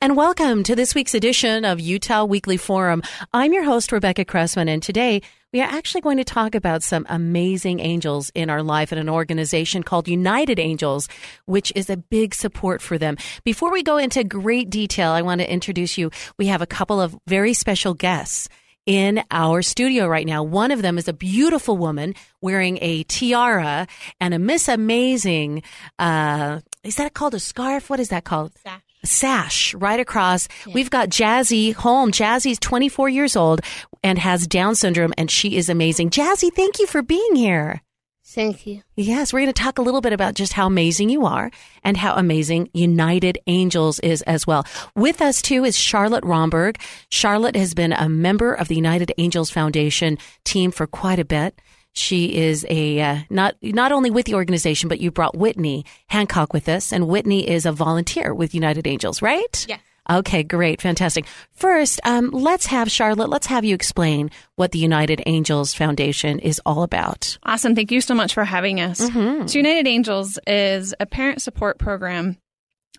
And welcome to this week's edition of Utah Weekly Forum. I'm your host, Rebecca Cressman, and today we are actually going to talk about some amazing angels in our life at an organization called United Angels, which is a big support for them. Before we go into great detail, I want to introduce you. We have a couple of very special guests in our studio right now. One of them is a beautiful woman wearing a tiara and a Miss Amazing. Uh, is that called a scarf? What is that called? Sash sash right across. Yeah. We've got Jazzy home. Jazzy's 24 years old and has Down syndrome, and she is amazing. Jazzy, thank you for being here. Thank you. Yes, we're going to talk a little bit about just how amazing you are and how amazing United Angels is as well. With us too is Charlotte Romberg. Charlotte has been a member of the United Angels Foundation team for quite a bit. She is a uh, not not only with the organization, but you brought Whitney Hancock with us, and Whitney is a volunteer with United Angels, right? Yeah. Okay, great, fantastic. First, um, let's have Charlotte. Let's have you explain what the United Angels Foundation is all about. Awesome. Thank you so much for having us. Mm-hmm. So, United Angels is a parent support program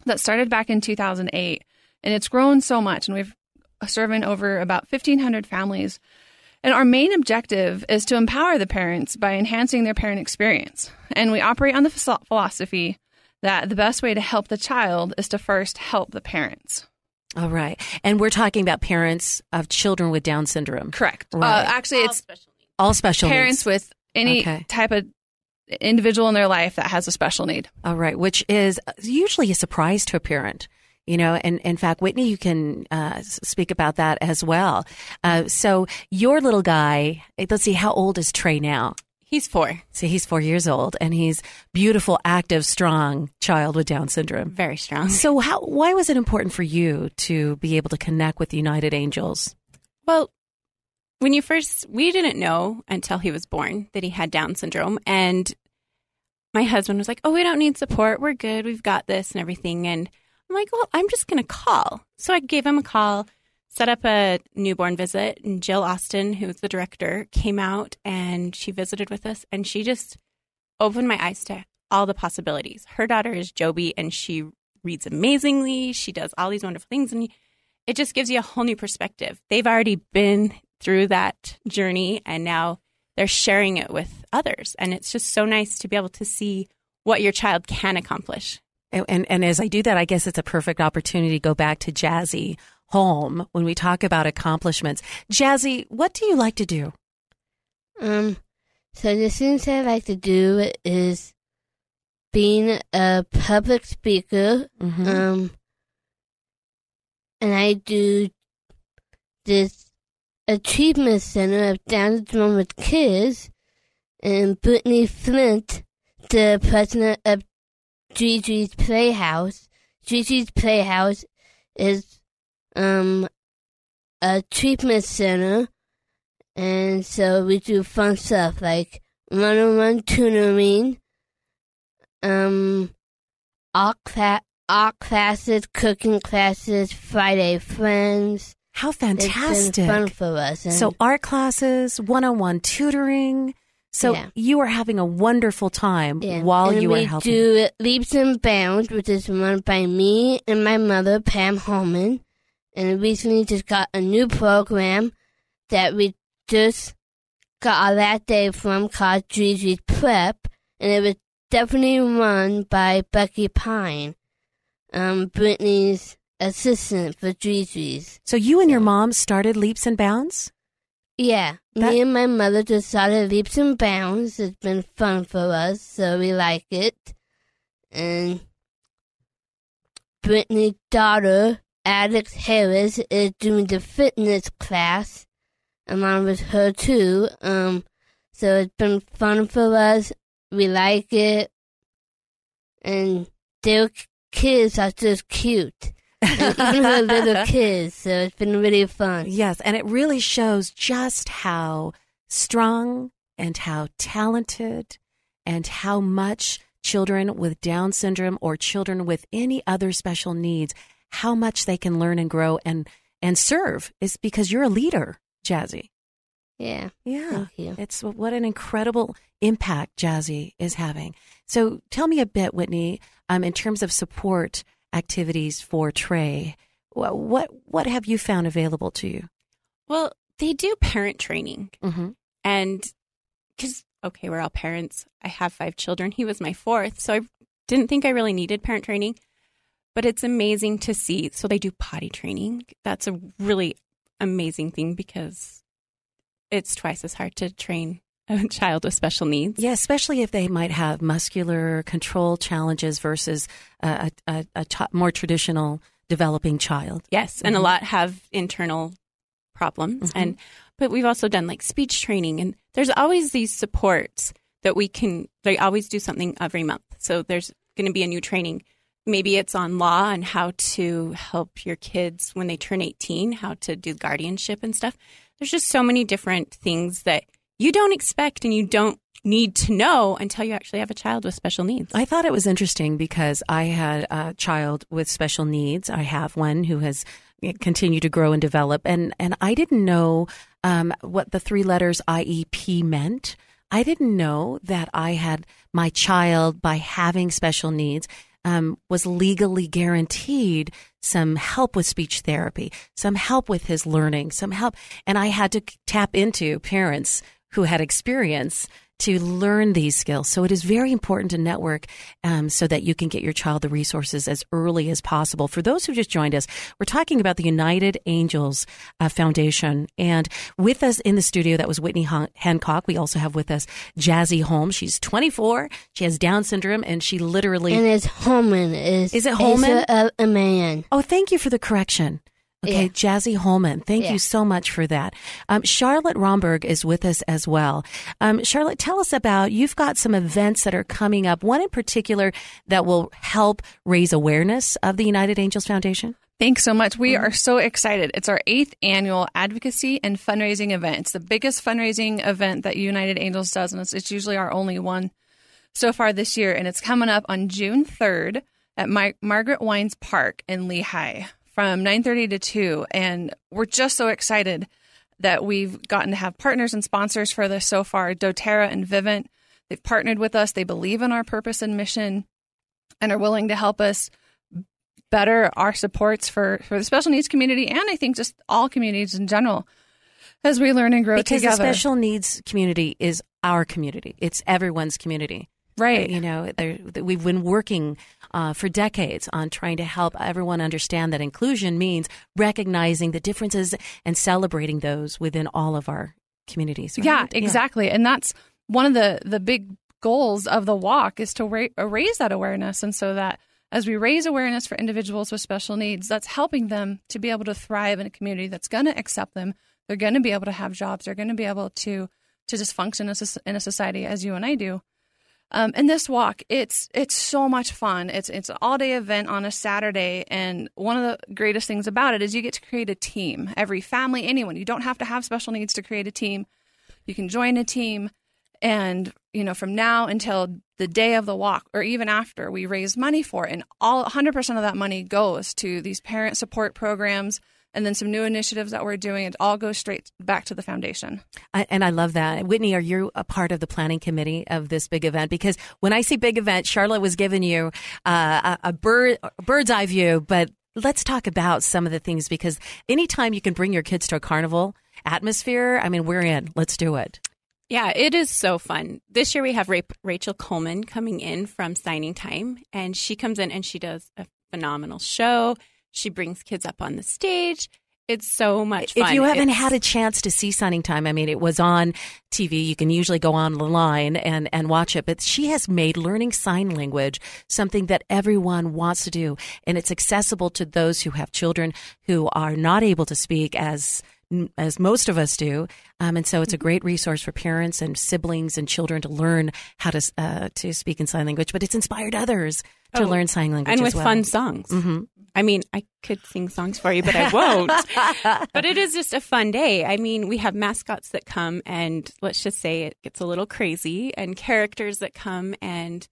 that started back in 2008, and it's grown so much, and we've serving over about 1,500 families and our main objective is to empower the parents by enhancing their parent experience. And we operate on the philosophy that the best way to help the child is to first help the parents. All right. And we're talking about parents of children with Down syndrome. Correct. Right. Uh, actually, all it's special all special parents needs. with any Okay. type of individual in their life that has a special need. All right, which is usually a surprise to a parent. You know, and in fact, Whitney, you can uh, speak about that as well. Uh, so your little guy, eh, let's see, how old is Trey now? He's four. See, he's four years old, and he's beautiful, active, strong child with Down syndrome. Very strong. So, how? Why was it important for you to be able to connect with United Angels? Well, when you first, we didn't know until he was born that he had Down syndrome. And my husband was like, Oh, we don't need support. We're good. We've got this and everything. And I'm like, Well, I'm just going to call. So I gave him a call, set up a newborn visit. And Jill Austin, who's the director, came out and she visited with us. And she just opened my eyes to all the possibilities. Her daughter is Joby and she reads amazingly. She does all these wonderful things. And it just gives you a whole new perspective. They've already been through that journey and now they're sharing it with others. And it's just so nice to be able to see what your child can accomplish. And, and, and as I do that, I guess it's a perfect opportunity to go back to Jazzy home when we talk about accomplishments. Jazzy, what do you like to do? Um, so the things I like to do is being a public speaker. Mhm. Um, and I do this achievement center of Down syndrome with kids. And Brittany Flint, the president of Gigi's Playhouse. Gigi's Playhouse is um a treatment center and so we do fun stuff like one-on-one tutoring, um, art, cla- art classes, cooking classes, Friday friends. How It's been fantastic. fun for us. And So art classes, one-on-one tutoring. So Yeah. you are having a wonderful time yeah. while and you we are helping. do Leaps and Bounds, which is run by me and my mother, Pam Holman. And we recently just got a new program that we just got that day from called Gigi's Prep, and it was definitely run by Becky Pine, um, Brittany's assistant for Dries. So you and your mom started Leaps and Bounds? Yeah, That- me and my mother just started leaps and bounds. It's been fun for us, so we like it. And Brittany's daughter, Alex Harris, is doing the fitness class, along with her too. Um, so it's been fun for us. We like it, and their kids are just cute. Even little kids, so it's been really fun. Yes, and it really shows just how strong and how talented and how much children with Down syndrome or children with any other special needs, how much they can learn and grow and and serve is because you're a leader, Jazzy. Yeah. Yeah. Thank you. It's what an incredible impact Jazzy is having. So tell me a bit, Whitney, um, in terms of support activities for Trey. What what, what have you found available to you? Well, they do parent training. Mm-hmm. And because, okay, we're all parents. I have five children. He was my fourth. So I didn't think I really needed parent training. But it's amazing to see. So they do potty training. That's a really amazing thing because it's twice as hard to train a child with special needs. Yeah, especially if they might have muscular control challenges versus a, a, a, a t- more traditional developing child. Yes, and a Mhm. lot have internal problems. And but we've also done like speech training, and there's always these supports that we can. They always do something every month. So there's going to be a new training. Maybe it's on law and how to help your kids when they turn 18, how to do guardianship and stuff. There's just so many different things that you don't expect and you don't need to know until you actually have a child with special needs. I thought it was interesting because I had a child with special needs. I have one who has continued to grow and develop, and and I didn't know um, what the three letters IEP meant. I didn't know that I had my child by having special needs. Um, was legally guaranteed some help with speech therapy, some help with his learning, some help. And I had to tap into parents who had experience to learn these skills. So it is very important to network um, so that you can get your child the resources as early as possible. For those who just joined us, we're talking about the United Angels uh, Foundation. And with us in the studio, that was Whitney Han- Hancock. We also have with us Jazzy Holmes. She's 24. She has Down syndrome, and she literally. And it's Holman. Is Is it Holman? A, a man. Oh, thank you for the correction. Okay, Yeah. Jazzy Holman, thank Yeah. you so much for that. Um, Charlotte Romberg is with us as well. Um, Charlotte, tell us about you've got some events that are coming up. One in particular that will help raise awareness of the United Angels Foundation. Thanks so much. We are so excited. It's our eighth annual advocacy and fundraising event. It's the biggest fundraising event that United Angels does, and it's, it's usually our only one so far this year. And it's coming up on June 3rd at Mar- Margaret Wines Park in Lehi from 9:30 to 2. And we're just so excited that we've gotten to have partners and sponsors for this so far. DoTerra and Vivint, they've partnered with us. They believe in our purpose and mission and are willing to help us better our supports for, for the special needs community and I think just all communities in general as we learn and grow because together. the special needs community is our community. It's everyone's community. Right. You know, we've been working uh, for decades on trying to help everyone understand that inclusion means recognizing the differences and celebrating those within all of our communities. right? Yeah, exactly. And that's one of the the big goals of the walk is to ra- raise that awareness and so that as we raise awareness for individuals with special needs, that's helping them to be able to thrive in a community that's going to accept them. They're going to be able to have jobs. They're going to be able to to just function in a society as you and I do. Um, and this walk, it's it's so much fun. It's it's an all day event on a Saturday, and one of the greatest things about it is you get to create a team. Every family, anyone, you don't have to have special needs to create a team. You can join a team, and you know from now until the day of the walk, or even after, we raise money for it, and all 100 percent of that money goes to these parent support programs. And then some new initiatives that we're doing, it all goes straight back to the foundation. I, and I love that. Whitney, are you a part of the planning committee of this big event? Because when I say big event, Charlotte was giving you uh, a, a bird, a bird's eye view, but let's talk about some of the things because anytime you can bring your kids to a carnival atmosphere, I mean, we're in. Let's do it. Yeah, it is so fun. This year we have Ra- Rachel Coleman coming in from Signing Time, and she comes in and she does a phenomenal show. She brings kids up on the stage. It's so much fun. If you haven't It's- had a chance to see Signing Time, I mean, it was on TV. You can usually go online and, and watch it, but she has made learning sign language something that everyone wants to do. And it's accessible to those who have children who are not able to speak as as most of us do, um, and so it's a Mm-hmm. great resource for parents and siblings and children to learn how to uh, to speak in sign language. But it's inspired others to Oh, learn sign language and with well. fun songs. Mhm. I mean, I could sing songs for you, but I won't. but it is just a fun day. I mean, we have mascots that come, and let's just say it gets a little crazy, and characters that come, and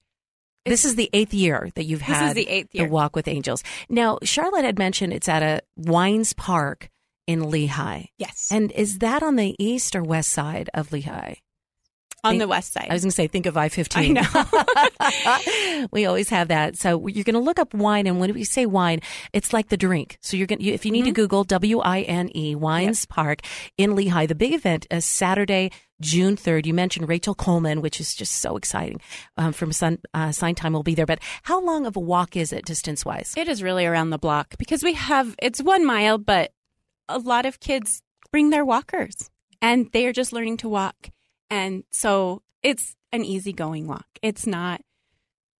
This is the eighth year that you've had the eighth year. Walk with Angels. Now, Charlotte had mentioned it's at a Wines Park in Lehi. yes, And is that on the east or west side of Lehi? On think- the west side. I was going to say, think of I 15. I know. we always have that. So you're going to look up wine. And when we say wine, it's like the drink. So you're going to, if you need to Google W I N E, Wines Park in Lehi, the big event is Saturday, June 3rd. You mentioned Rachel Coleman, which is just so exciting um, from Sun, uh, Sign Time will be there. But how long of a walk is it distance wise? It is really around the block because we have it's one mile, but a lot of kids bring their walkers and they are just learning to walk. And so it's an easygoing walk. It's not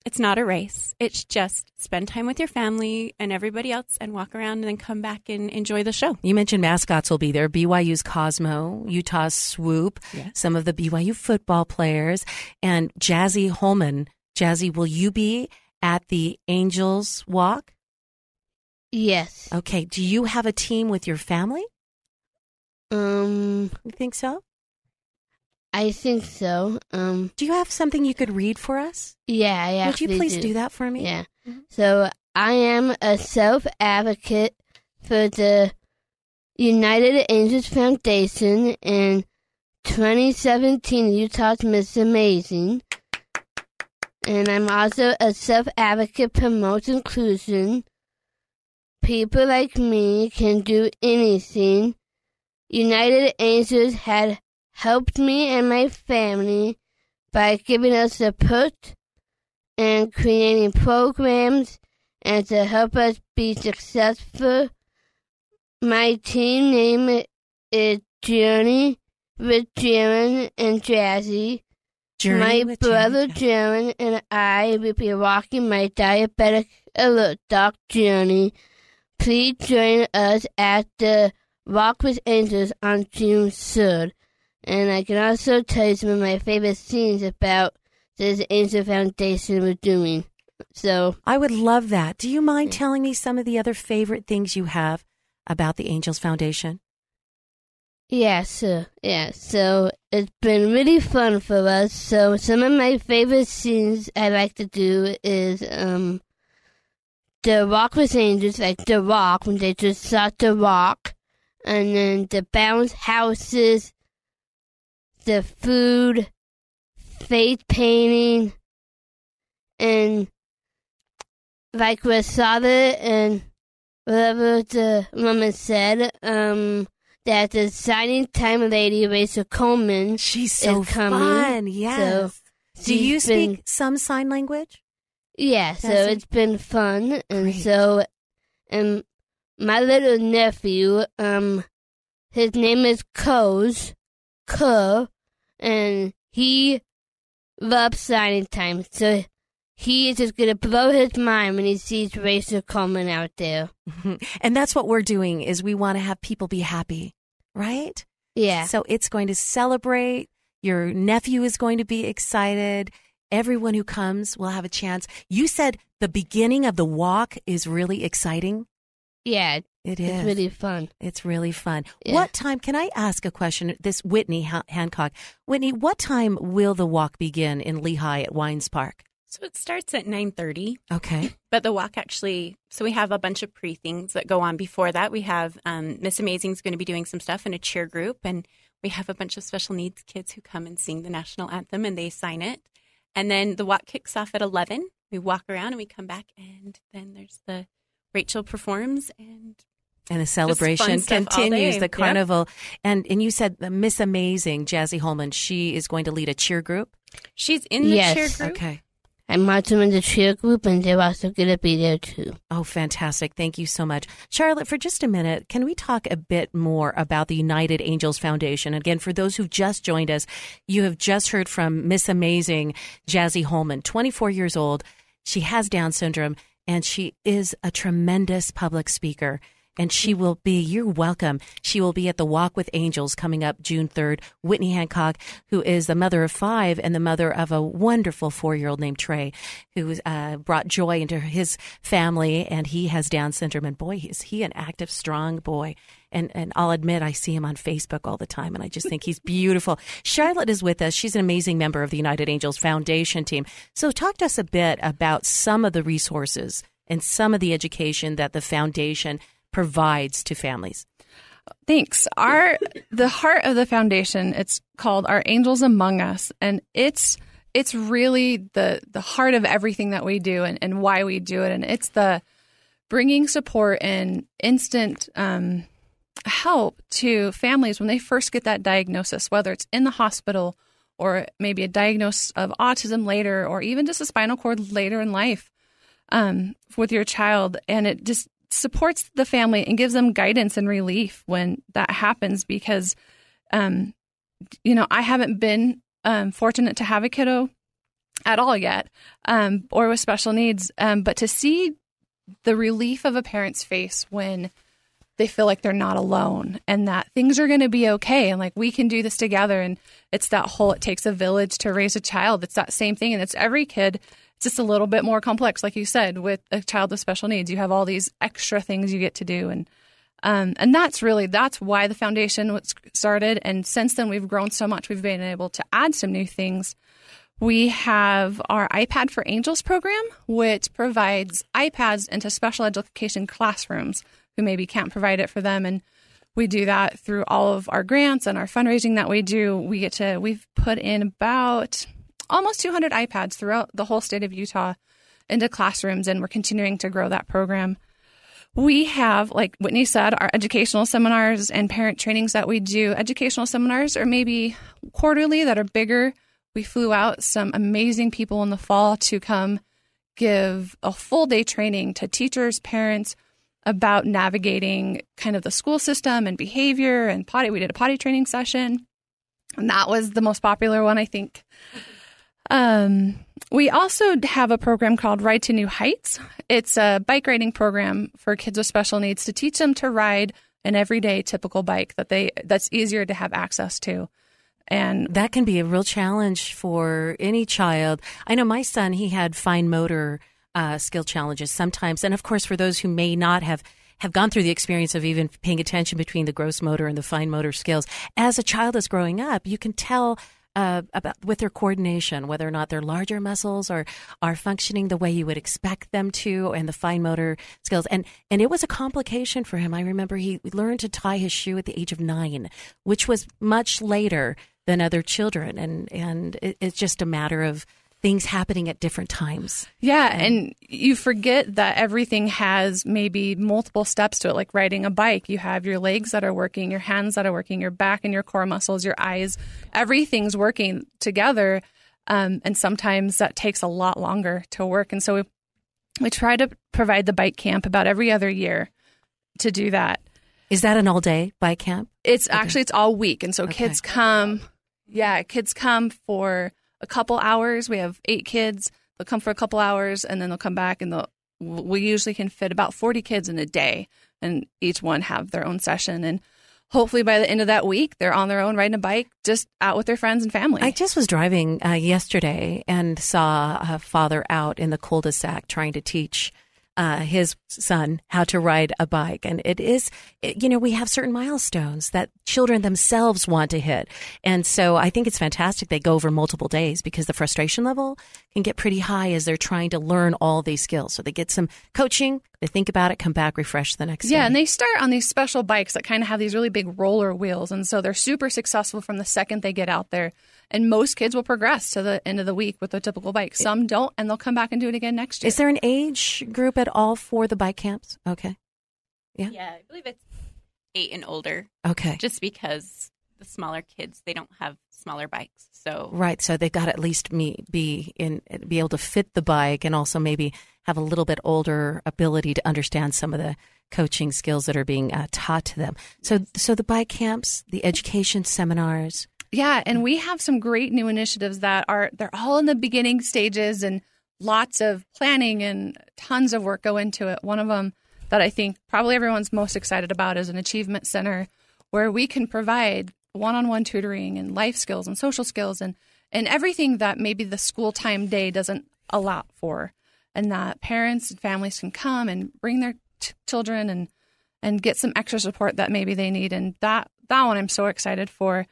it's not a race. It's just spend time with your family and everybody else and walk around and then come back and enjoy the show. You mentioned mascots will be there. BYU's Cosmo, Utah's Swoop, some of the BYU football players, and Jazzy Holman. Jazzy, will you be at the Angels Walk? Yes. Okay. Do you have a team with your family? Um, You think so? I think so. Um, Do you have something you could read for us? yeah, I Would you please do. do that for me? Yeah. So I am a self advocate for the United Angels Foundation and 2017 Utah's Miss Amazing. And I'm also a self advocate promotes inclusion. People like me can do anything. United Angels had helped me and my family by giving us support and creating programs and to help us be successful. My team name is Journey with Jaron and Jazzy. Journey my brother Jaron Jaron and I will be walking my diabetic alert dog journey. Please join us at the Walk with Angels on June 3rd. And I can also tell you some of my favorite scenes about this Angel Foundation we're doing. So, I would love that. Do you mind telling me some of the other favorite things you have about the Angels Foundation? yeah, so, yeah, so it's been really fun for us. So, some of my favorite scenes I like to do is, um, the rock with Angels, like the Rock, when they just start to rock, and then the bounce houses, the food, face painting, and like Rasada and whatever the woman said, um, that the signing time lady, Rachel Coleman, She's so is coming. fun. Yes. So Do you speak been- some sign language? Yeah, so Does it's been fun, and Great. so, um, my little nephew, um, his name is Coz, Co, and he loves signing time, so he is just gonna blow his mind when he sees Rachel Coleman out there. and that's what we're doing is we want to have people be happy, right? Yeah, So it's going to celebrate. Your nephew is going to be excited. Everyone who comes will have a chance. You said the beginning of the walk is really exciting. yeah, It is. it's really fun. It's really fun. Yeah. What time? Can I ask a question? This Whitney Han- Hancock. Whitney, what time will the walk begin in Lehi at Wines Park? So it starts at 9:30. Okay. But the walk actually, so we have a bunch of pre things that go on before that. We have um, Miss Amazing's going to be doing some stuff in a cheer group, and we have a bunch of special needs kids who come and sing the national anthem and they sign it. And then the walk kicks off at 11. We walk around and we come back, and then there's the Rachel performs, and And the celebration continues, day. the Yep. carnival. And and you said the Miss Amazing, Jazzy Holman, she is going to lead a cheer group. she's in the Yes. cheer group. Okay. I marched them in the cheer group, and they're also going to be there too. Oh, fantastic. Thank you so much. Charlotte, for just a minute, can we talk a bit more about the United Angels Foundation? Again, for those who've just joined us, you have just heard from Miss Amazing Jazzy Holman, 24 years old. She has Down syndrome, and she is a tremendous public speaker and she will be, you're welcome. She will be at the Walk with Angels coming up June 3rd. Whitney Hancock, who is the mother of five and the mother of a wonderful four year old named Trey, who uh, brought joy into his family, and he has Down syndrome. And boy, is he an active, strong boy. And, and I'll admit, I see him on Facebook all the time, and I just think he's beautiful. Charlotte is with us. She's an amazing member of the United Angels Foundation team. So, talk to us a bit about some of the resources and some of the education that the foundation provides to families? Thanks. Our the heart of the foundation, it's called Our Angels Among Us, and it's it's really the the heart of everything that we do and, and why we do it. And it's the bringing support and instant um, help to families when they first get that diagnosis, whether it's in the hospital or maybe a diagnosis of autism later, or even just a spinal cord later in life um, with your child. And it just supports the family and gives them guidance and relief when that happens because um, you know i haven't been um, fortunate to have a kiddo at all yet um, or with special needs um, but to see the relief of a parent's face when they feel like they're not alone and that things are going to be okay and like we can do this together and it's that whole it takes a village to raise a child. It's that same thing and it's every kid it's just a little bit more complex, like you said, with a child with special needs. You have all these extra things you get to do, and um, and that's really that's why the foundation was started. And since then, we've grown so much. We've been able to add some new things. We have our iPad for Angels program, which provides iPads into special education classrooms who maybe can't provide it for them. And we do that through all of our grants and our fundraising that we do. We get to, we've put in about almost 200 iPads throughout the whole state of Utah into classrooms, and we're continuing to grow that program. We have, like Whitney said, our educational seminars and parent trainings that we do. Educational seminars are maybe quarterly that are bigger. We flew out some amazing people in the fall to come give a full day training to teachers, parents about navigating kind of the school system and behavior and potty. We did a potty training session, and that was the most popular one, I think. Um, we also have a program called Ride to New Heights. It's a bike riding program for kids with special needs to teach them to ride an everyday typical bike that they that's easier to have access to. And that can be a real challenge for any child. I know my son, he had fine motor uh, skill challenges sometimes. And of course, for those who may not have have gone through the experience of even paying attention between the gross motor and the fine motor skills. As a child is growing up, you can tell uh, about with their coordination, whether or not their larger muscles are are functioning the way you would expect them to, and the fine motor skills. And and it was a complication for him. I remember he learned to tie his shoe at the age of nine, which was much later than other children, and and it, it's just a matter of things happening at different times. Yeah, and you forget that everything has maybe multiple steps to it, like riding a bike. You have your legs that are working, your hands that are working, your back and your core muscles, your eyes. Everything's working together. Um, and sometimes that takes a lot longer to work. And so we, we try to provide the bike camp about every other year to do that. Is that an all day bike camp? It's okay. actually it's all week. And so okay. kids come yeah, kids come for a couple hours. We have eight kids. They'll come for a couple hours and then they'll come back and they'll, we usually can fit about 40 kids in a day and each one have their own session. And hopefully by the end of that week, they're on their own riding a bike, just out with their friends and family. I just was driving uh, yesterday and saw a father out in the cul-de-sac trying to teach uh, his son how to ride a bike. And it is, you know, we have certain milestones that children themselves want to hit. And so I think it's fantastic they go over multiple days because the frustration level can get pretty high as they're trying to learn all these skills. So they get some coaching, they think about it, come back, refresh the next yeah, day. and they start on these special bikes that kind of have these really big roller wheels. And so they're super successful from the second they get out there. And most kids will progress to the end of the week with a typical bike. Some don't, and they'll come back and do it again next year. Is there an age group at all for the bike camps? Okay. Yeah. Yeah, I believe it's eight and older. Okay. Just because the smaller kids they don't have smaller bikes. So Right, so they've got to at least me, be in be able to fit the bike and also maybe have a little bit older ability to understand some of the coaching skills that are being uh, taught to them. So so the bike camps, the education seminars, Yeah, and we have some great new initiatives that are they're all in the beginning stages and lots of planning and tons of work go into it. One of them that I think probably everyone's most excited about is an achievement center where we can provide one-on-one tutoring and life skills and social skills and and everything that maybe the school time day doesn't allow for. And that parents and families can come and bring their t- children and and get some extra support that maybe they need. And that that one I'm so excited for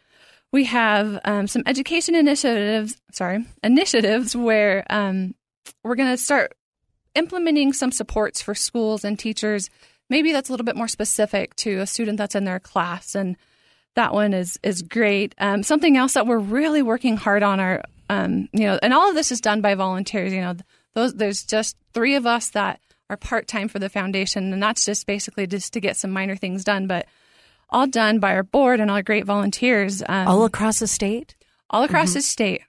we have um, some education initiatives sorry initiatives where um, we're going to start implementing some supports for schools and teachers. Maybe that's a little bit more specific to a student that's in their class and that one is is great. Um, something else that we're really working hard on are um, you know and all of this is done by volunteers you know those there's just three of us that are part-time for the foundation and that's just basically just to get some minor things done but all done by our board and our great volunteers um, all across the state. all across Mm-hmm. the state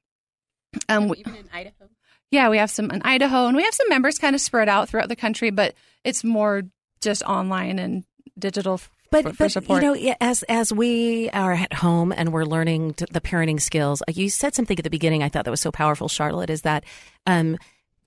um, we- even in Idaho. yeah, we have some in Idaho, and we have some members kind of spread out throughout the country, but it's more just online and digital But, for, for but support. you know, as as we are at home and we're learning t- the parenting skills, uh, you said something at the beginning. I thought that was so powerful, Charlotte. Is that um,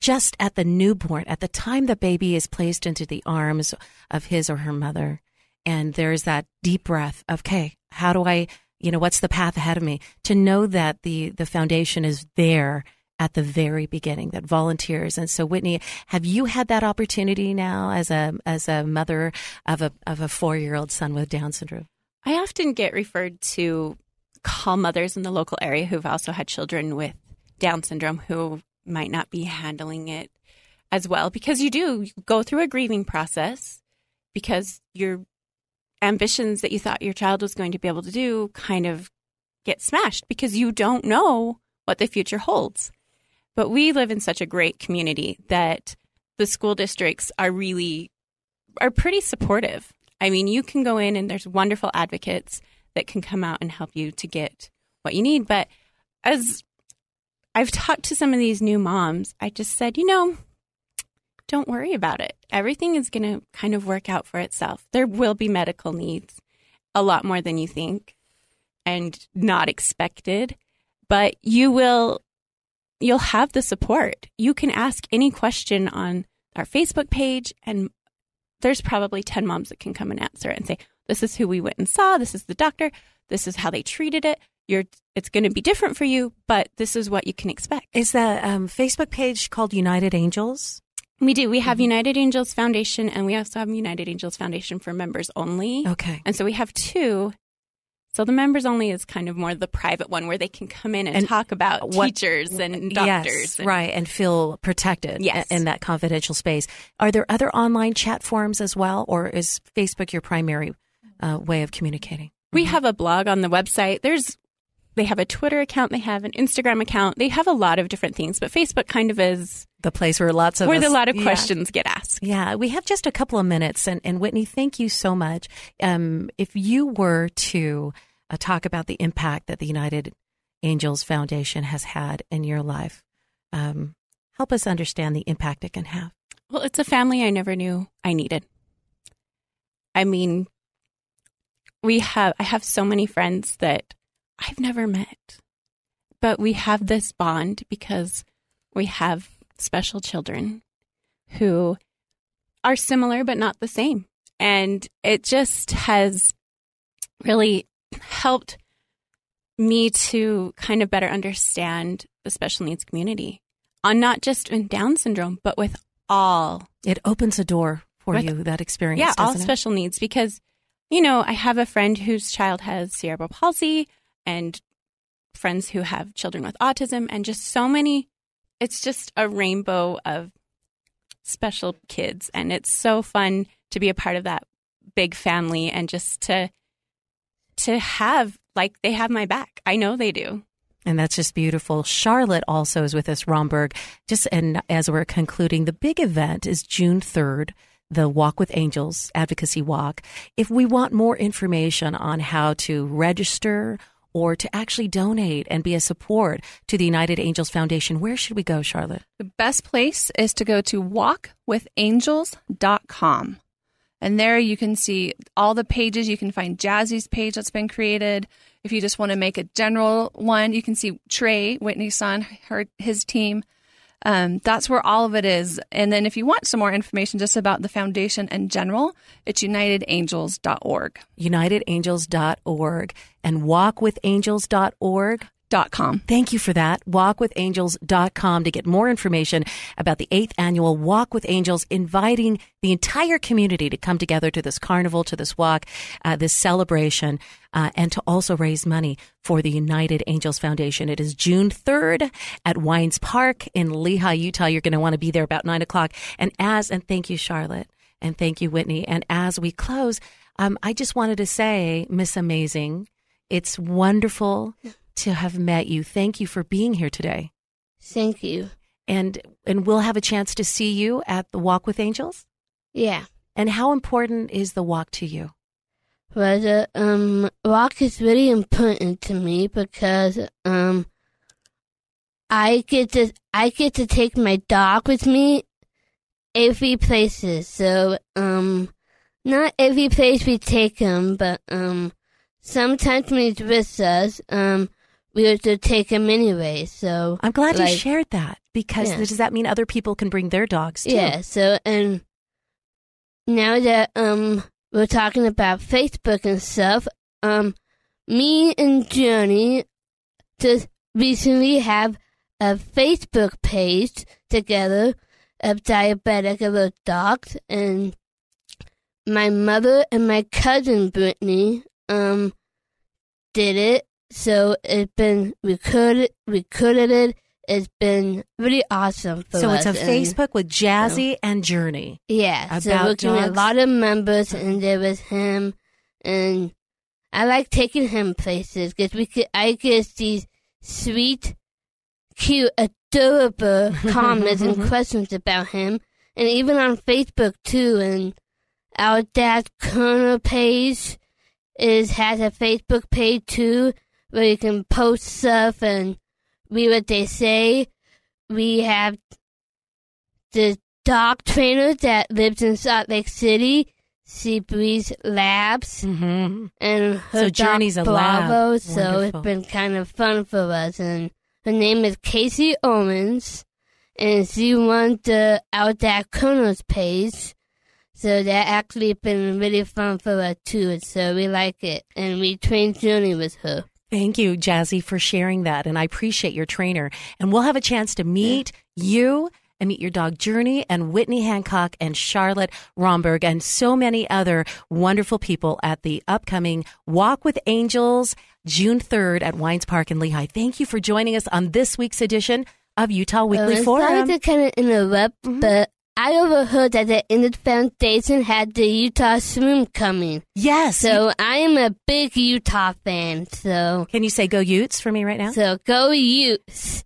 just at the newborn, at the time the baby is placed into the arms of his or her mother, and there's that deep breath of, okay, how do I, you know, what's the path ahead of me? To know that the the foundation is there at the very beginning that volunteers. And so Whitney have you had that opportunity now as a as a mother of a of a 4-year-old son with down syndrome? I often get referred to call mothers in the local area who've also had children with Down syndrome who might not be handling it as well. Because you do go through a grieving process because your ambitions that you thought your child was going to be able to do kind of get smashed because you don't know what the future holds. But we live in such a great community that the school districts are really are pretty supportive. I mean, you can go in and there's wonderful advocates that can come out and help you to get what you need. But as I've talked to some of these new moms, I just said, you know, don't worry about it. Everything is going to kind of work out for itself. There will be medical needs, a lot more than you think and not expected, but you will you'll have the support. You can ask any question on our Facebook page and there's probably 10 moms that can come and answer it and say, this is who we went and saw, this is the doctor, this is how they treated it. You're it's going to be different for you, but this is what you can expect. is the um, Facebook page called United Angels We do. We have United Angels Foundation and we also have United Angels Foundation for members only. okay And so we have two. So the members only is kind of more the private one where they can come in and, And talk about what- teachers and doctors. Yes, and- right, and feel protected Yes. in that confidential space. Are there other online chat forums as well, or is Facebook your primary uh, way of communicating? We have a blog on the website. There's they have a Twitter account, they have an Instagram account. They have a lot of different things, but Facebook kind of is The place where lots of where us- the lot of Yeah. questions get asked. Yeah, we have just a couple of minutes, and, and Whitney, thank you so much. Um, if you were to uh, talk about the impact that the United Angels Foundation has had in your life, um, help us understand the impact it can have. Well, it's a family I never knew I needed. I mean, we have I have so many friends that I've never met. But we have this bond because we have special children who are similar but not the same. And it just has really helped me to kind of better understand the special needs community on not just in Down syndrome, but with all It opens a door for With- you that experience. yeah, all it? special needs because, you know, I have a friend whose child has cerebral palsy and friends who have children with autism and just so many. It's just a rainbow of special kids. And it's so fun to be a part of that big family and just to to have like they have my back. I know they do. And that's just beautiful. Charlotte also is with us, Romberg. Just and as we're concluding, the big event is June 3rd, the Walk with Angels advocacy walk. If we want more information on how to register or to actually donate and be a support to the United Angels Foundation, where should we go, Charlotte? The best place is to go to walkwithangels.com. And there you can see all the pages. You can find Jazzy's page that's been created. If you just want to make a general one, you can see Trey, Whitney's son, her, his team. Um, that's where all of it is. And then if you want some more information just about the foundation in general, it's unitedangels.org. UnitedAngels.org and walkwithangels.org. Dot com. Thank you for that. Walkwithangels.com to get more information about the eighth annual Walk with Angels, inviting the entire community to come together to this carnival, to this walk, uh, this celebration, uh, and to also raise money for the United Angels Foundation. It is June 3rd at Wines Park in Lehi, Utah. You're going to want to be there about nine o'clock. And as, and thank you, Charlotte, and thank you, Whitney. And as we close, um, I just wanted to say, Miss Amazing, it's wonderful to have met you. Thank you for being here today. Thank you. And and we'll have a chance to see you at the Walk with Angels. Yeah. And how important is the walk to you? Well, the um, walk is really important to me because um, I get to I get to take my dog with me every places. So um, not every place we take him, but um, sometimes when he's with us, um, we have to take him anyway. So I'm glad like, you shared that because Yeah. does that mean other people can bring their dogs too? Yeah. So and now that um we're talking about Facebook and stuff, um, me and Journey just recently have a Facebook page together of diabetic little dogs, and my mother and my cousin Brittany um did it. So it's been recorded, recorded. It's been really awesome for So it's on and- Facebook with Jazzy and Journey. yeah, so we're getting a lot of members, and there was him, and I like taking him places because we could. I get these sweet, cute, adorable comments and questions about him, and even on Facebook too. And our dad's corner page is has a Facebook page too, where you can post stuff and read what they say. We have the dog trainer that lives in Salt Lake City, Sea Breeze Labs, Mm-hmm. and her So dog Journey's lab. Bravo. So Wonderful. it's been kind of fun for us. And her name is Casey Owens, and she runs the Outback Colonel's page. So that actually been really fun for us too. So we like it, and we train Journey with her. Thank you, Jazzy, for sharing that. And I appreciate your trainer. And we'll have a chance to meet you and meet your dog Journey and Whitney Hancock and Charlotte Romberg and so many other wonderful people at the upcoming Walk with Angels June 3rd at Wines Park in Lehi. Thank you for joining us on this week's edition of Utah Weekly Uh, Forum. Sorry to kind of interrupt, Mm-hmm. but I overheard that the Innit Foundation had the Utah Swim coming. yes. So I am a big Utah fan. So Can you say go Utes for me right now? so go Utes.